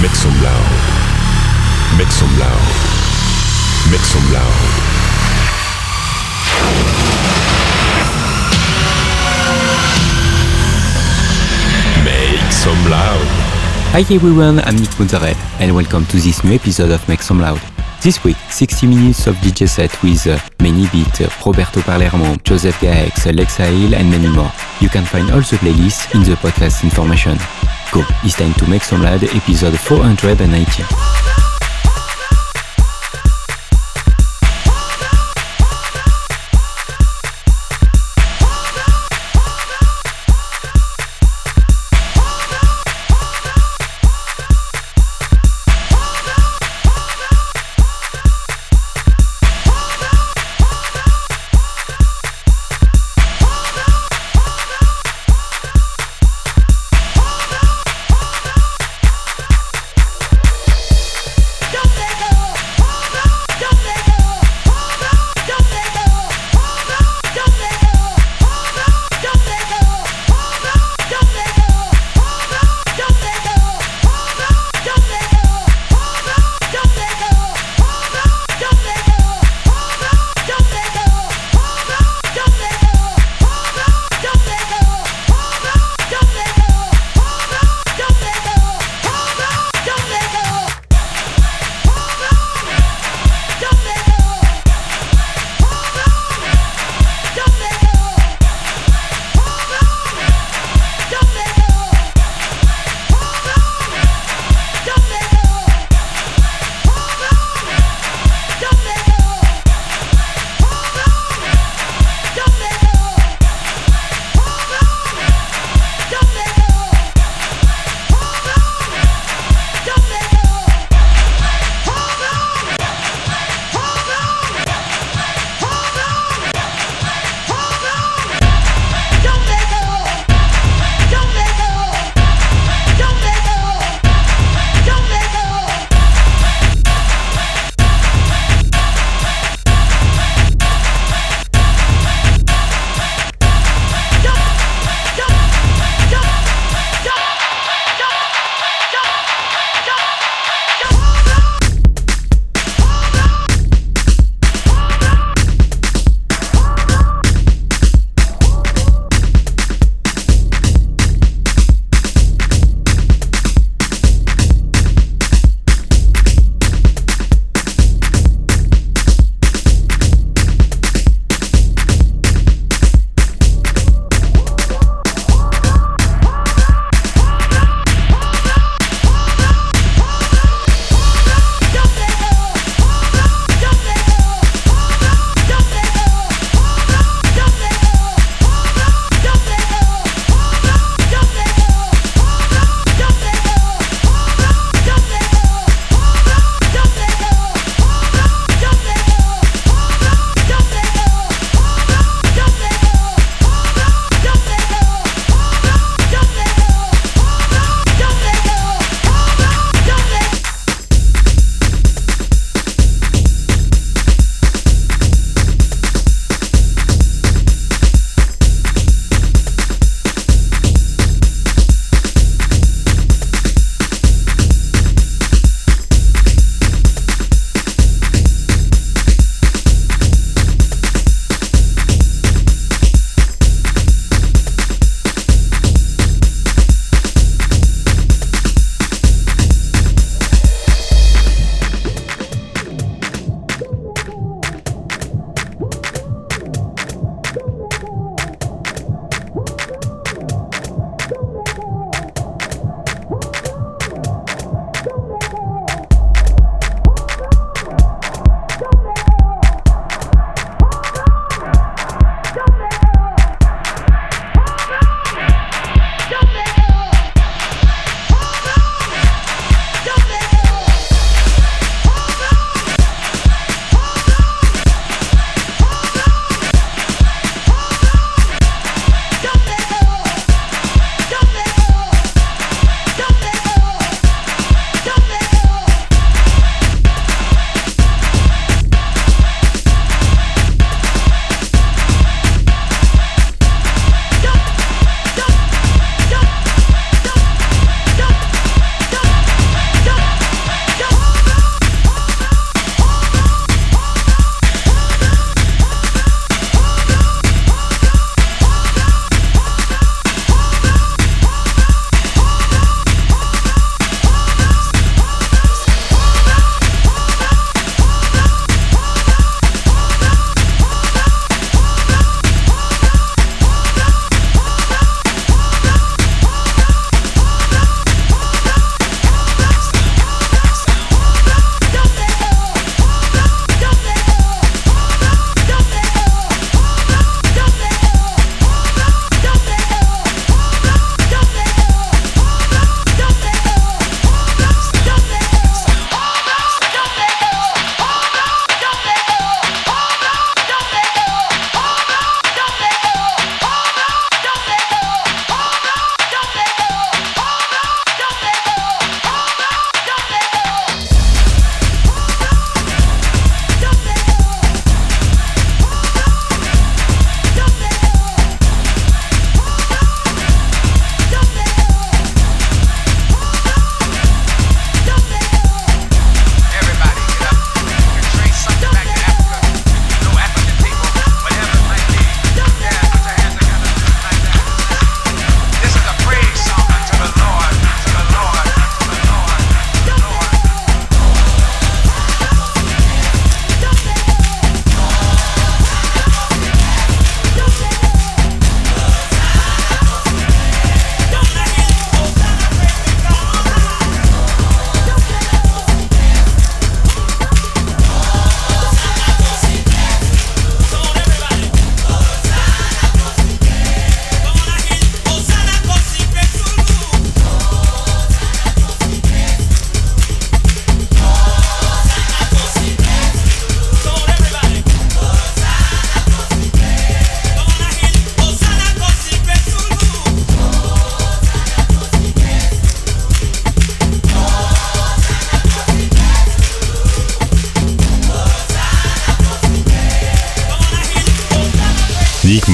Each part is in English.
Make some loud. Make some loud. Make some loud. Make some loud. Hi everyone, I'm Nick Mozzarella and welcome to this new episode of Make Some Loud. This week, 60 minutes of DJ set with uh, Many Beat, Roberto Palermo, Joseph Gaex, Lexa Hill and many more. You can find all the playlists in the podcast information. Go, it's time to Make Some Loud episode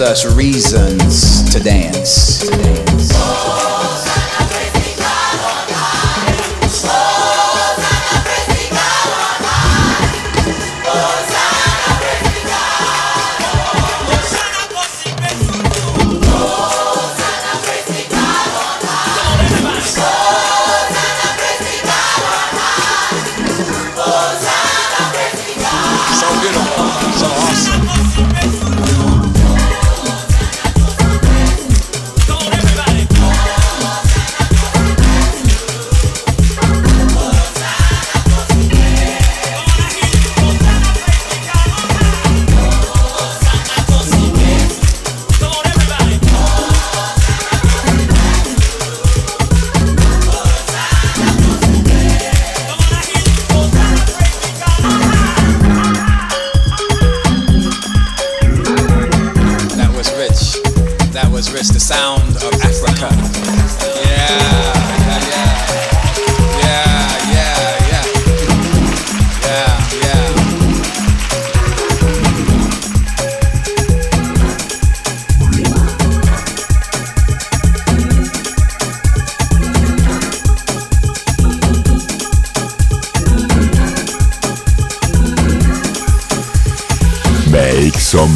us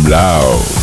Blau.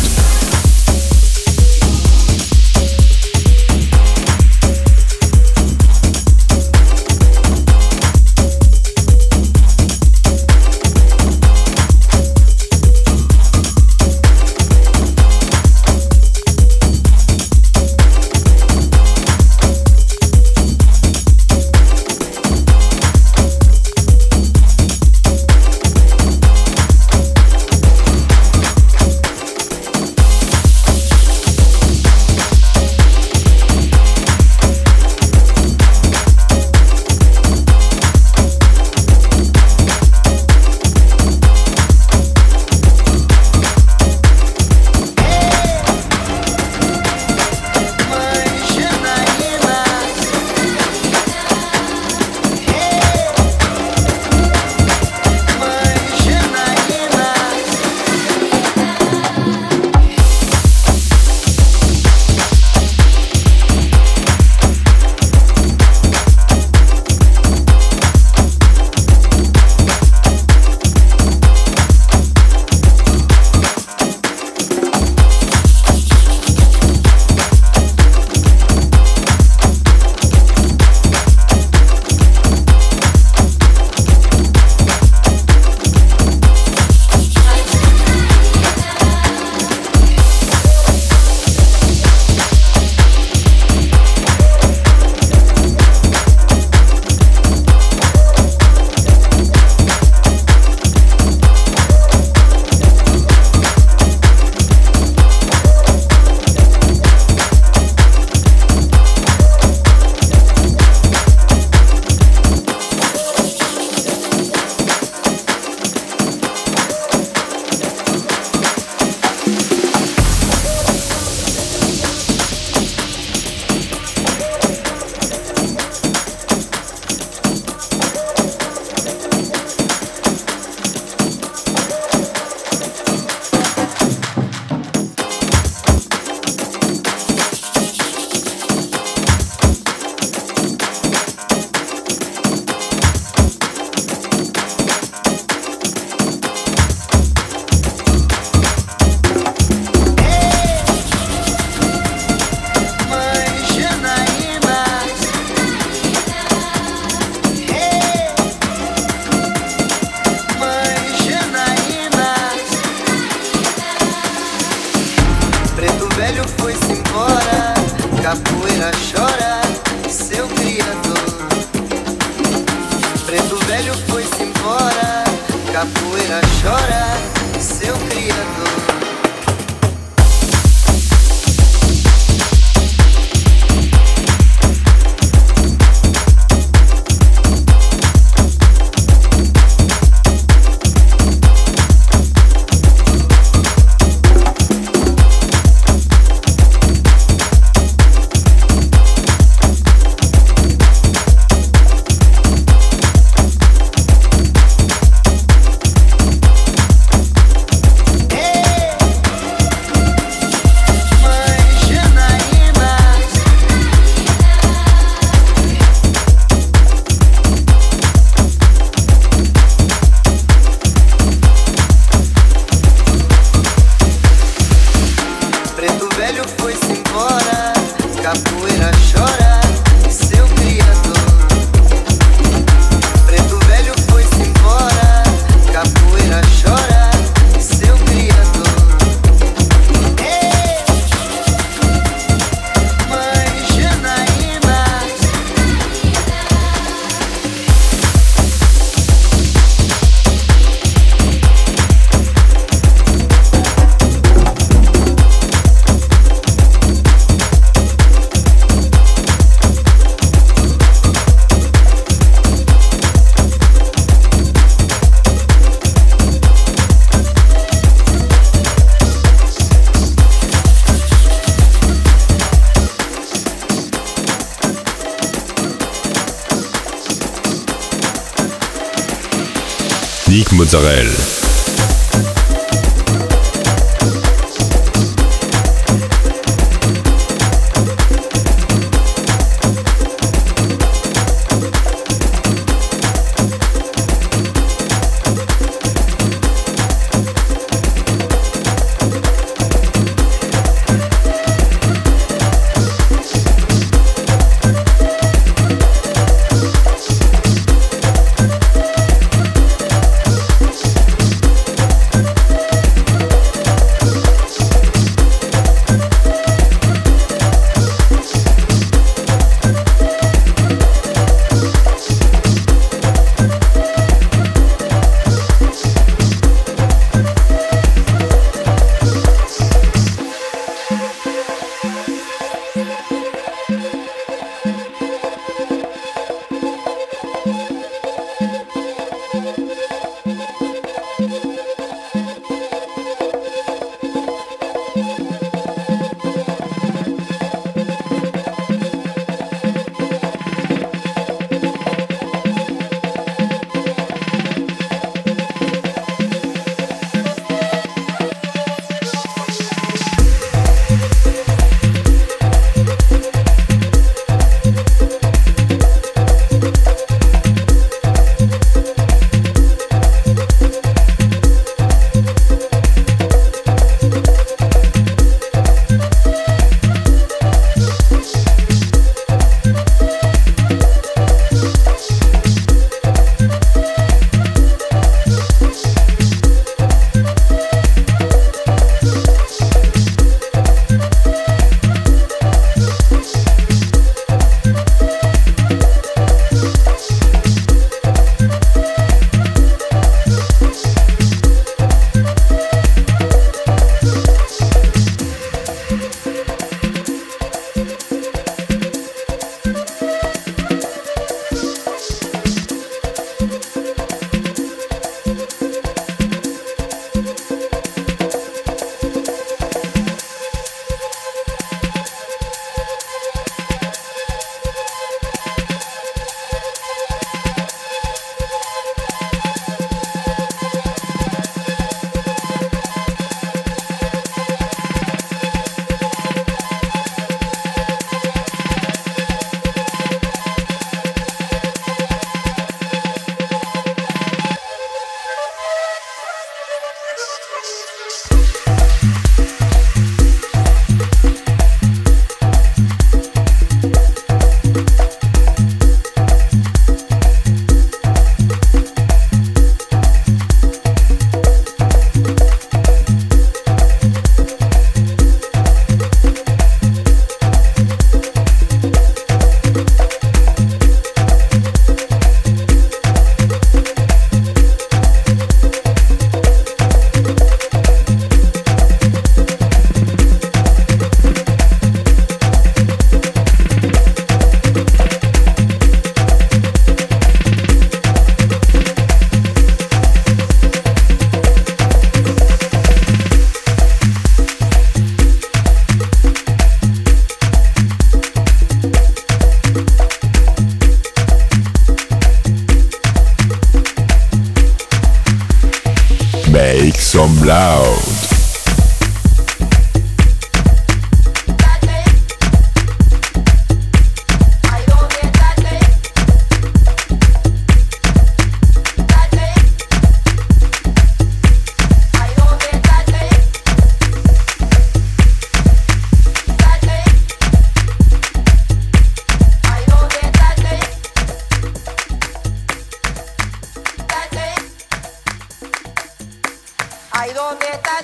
Nick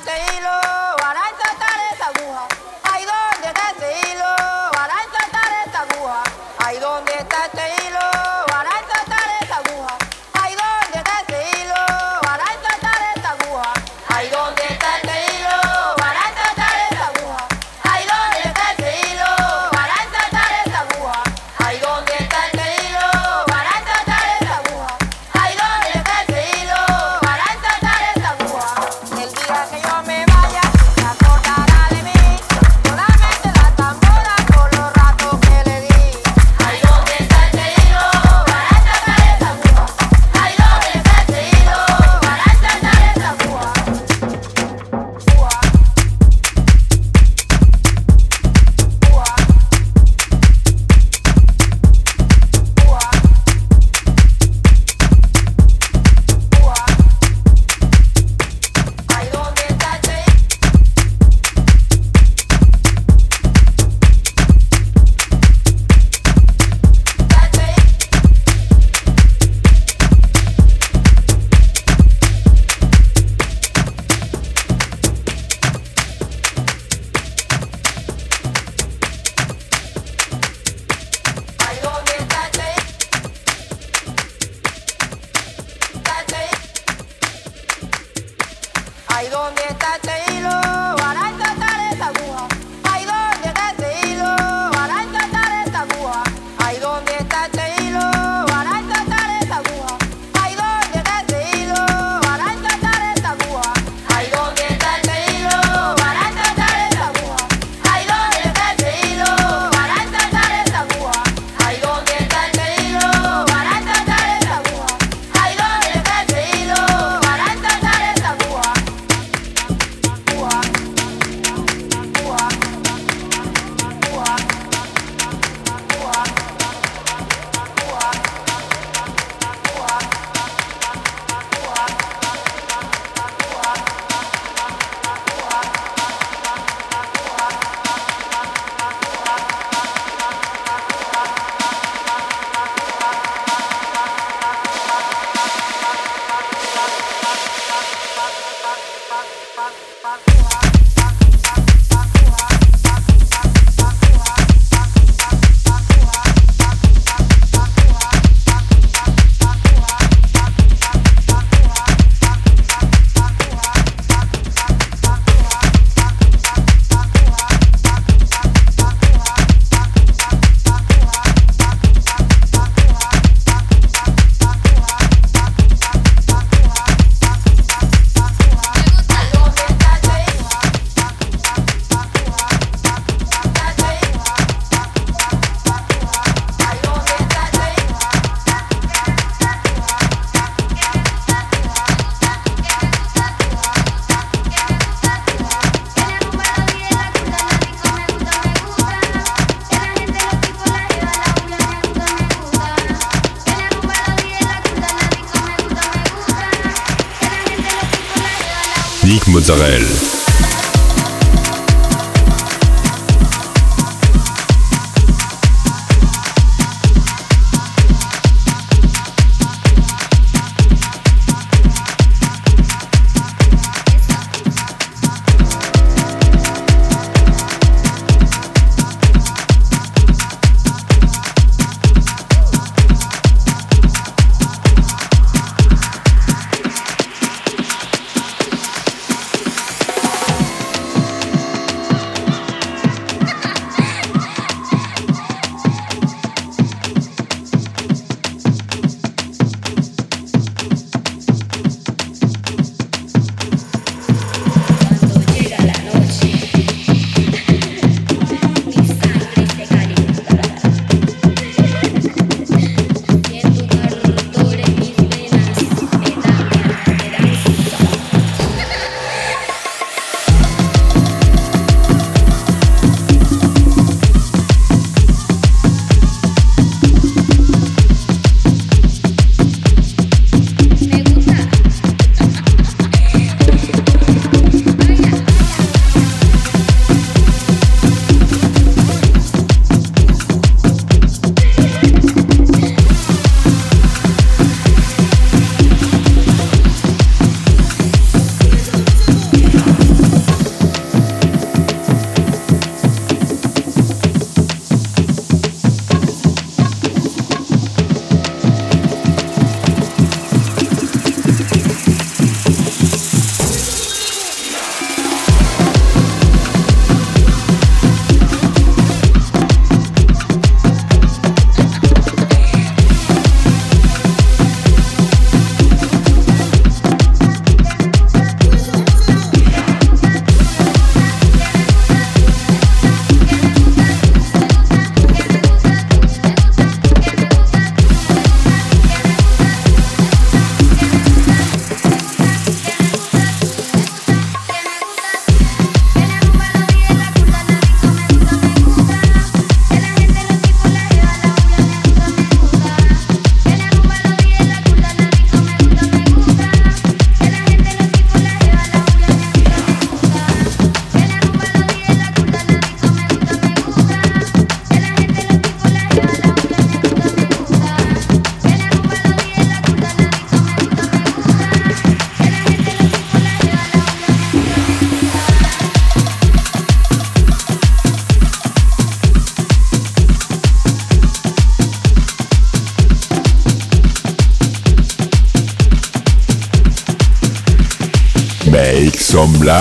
te hilo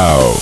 Ciao.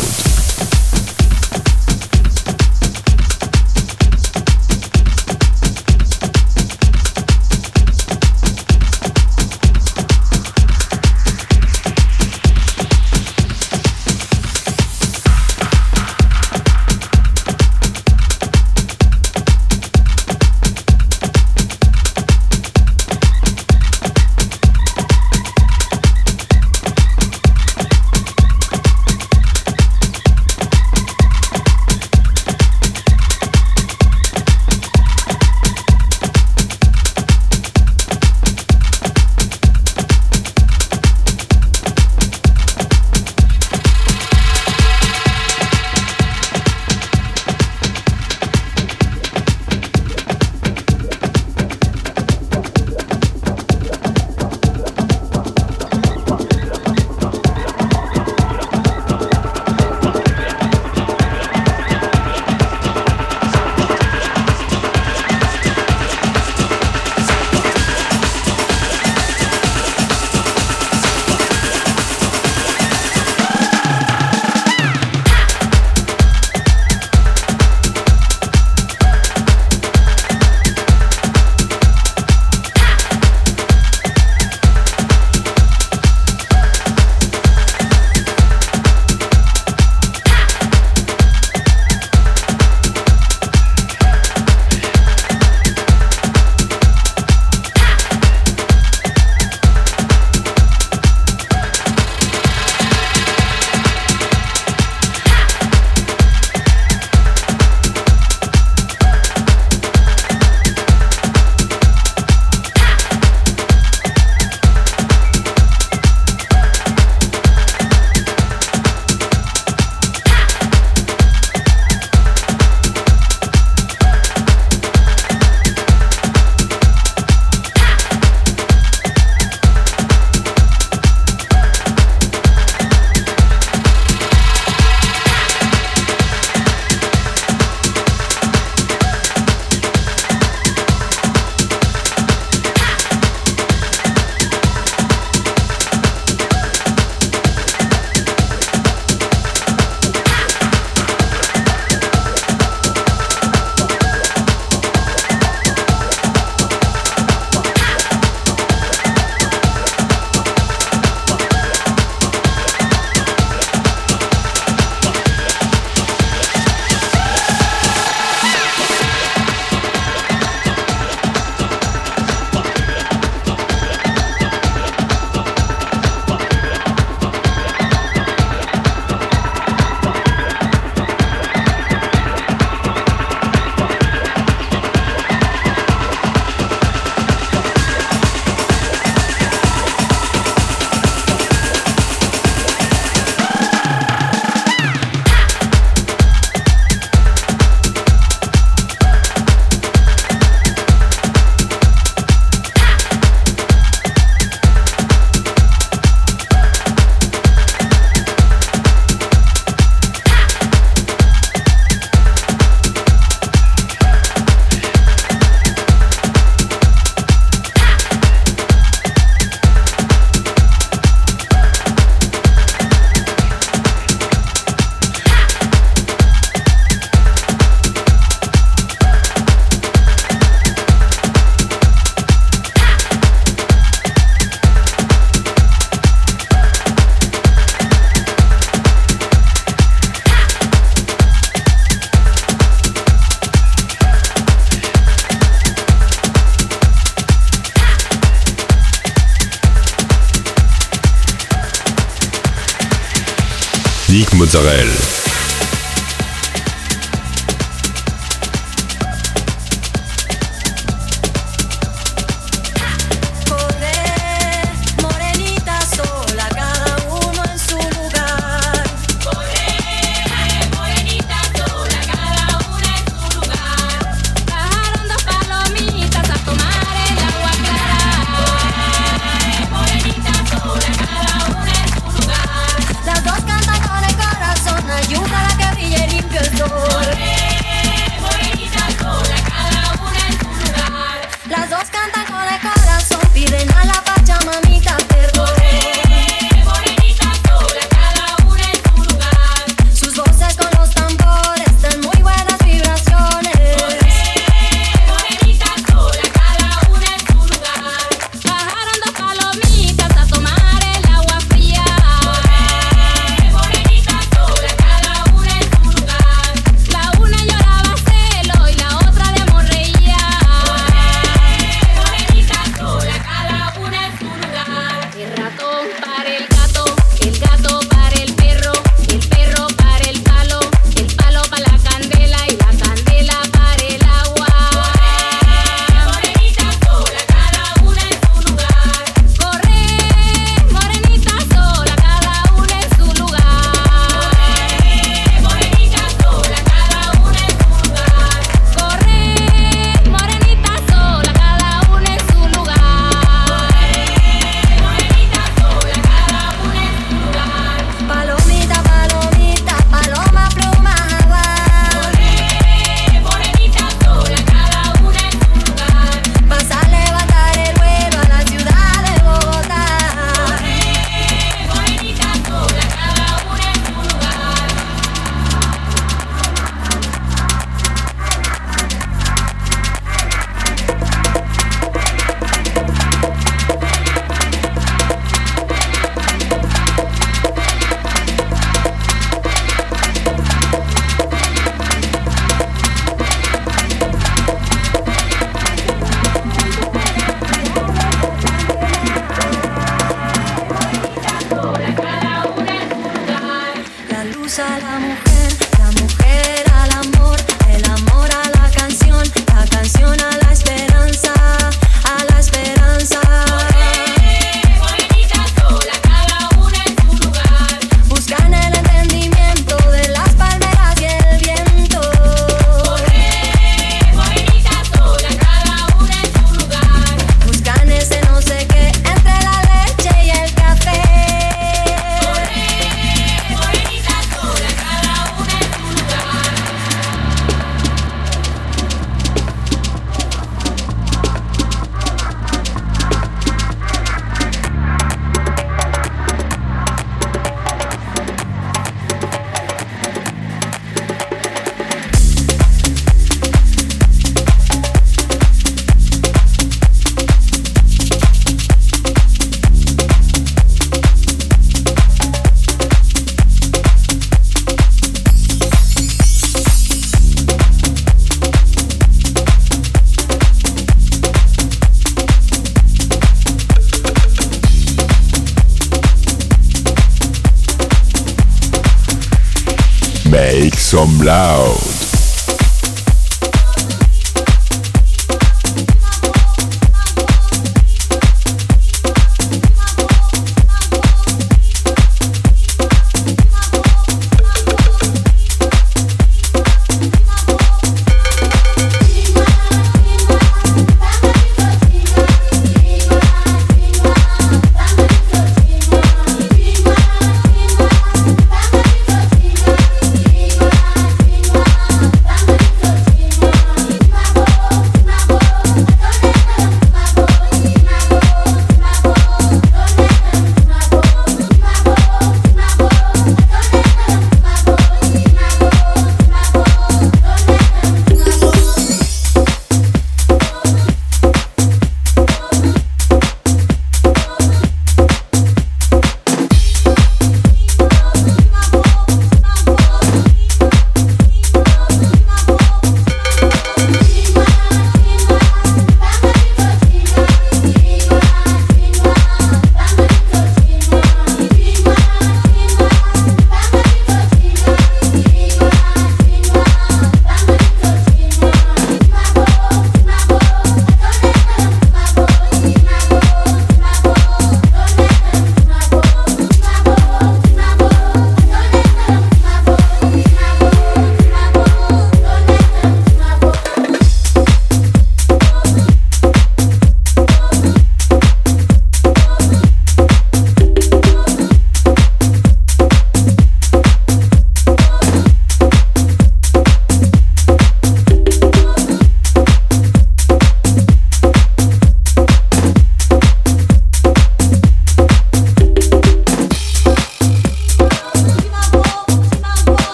Mozzarella.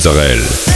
Mozzarella.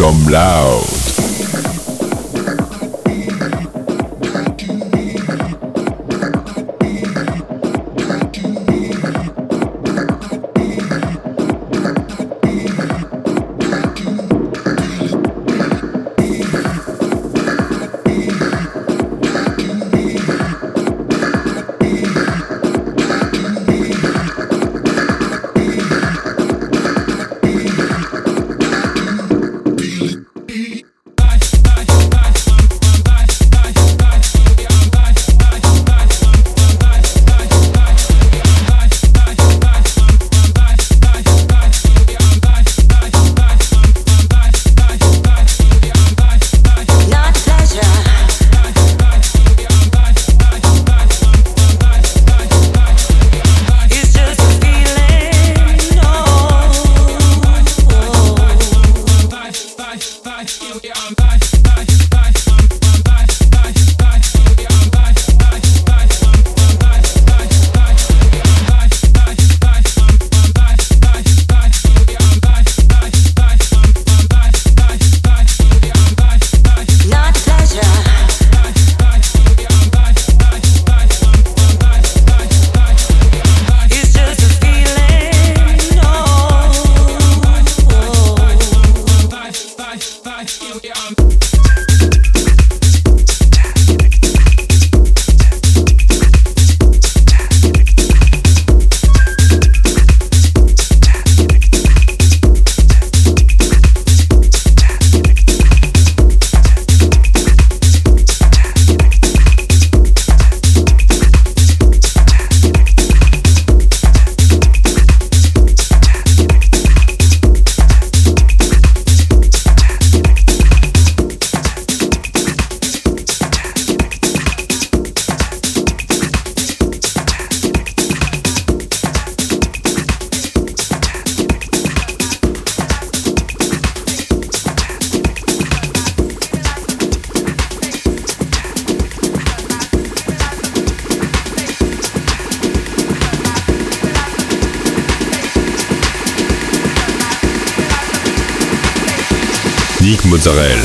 some loud. culturelle.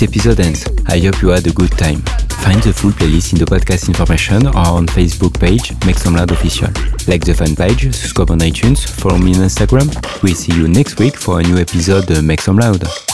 This episode ends. I hope you had a good time. Find the full playlist in the podcast information or on Facebook page, Make Some Loud Official. Like the fan page, subscribe on iTunes, follow me on Instagram. We'll see you next week for a new episode of Make Some Loud.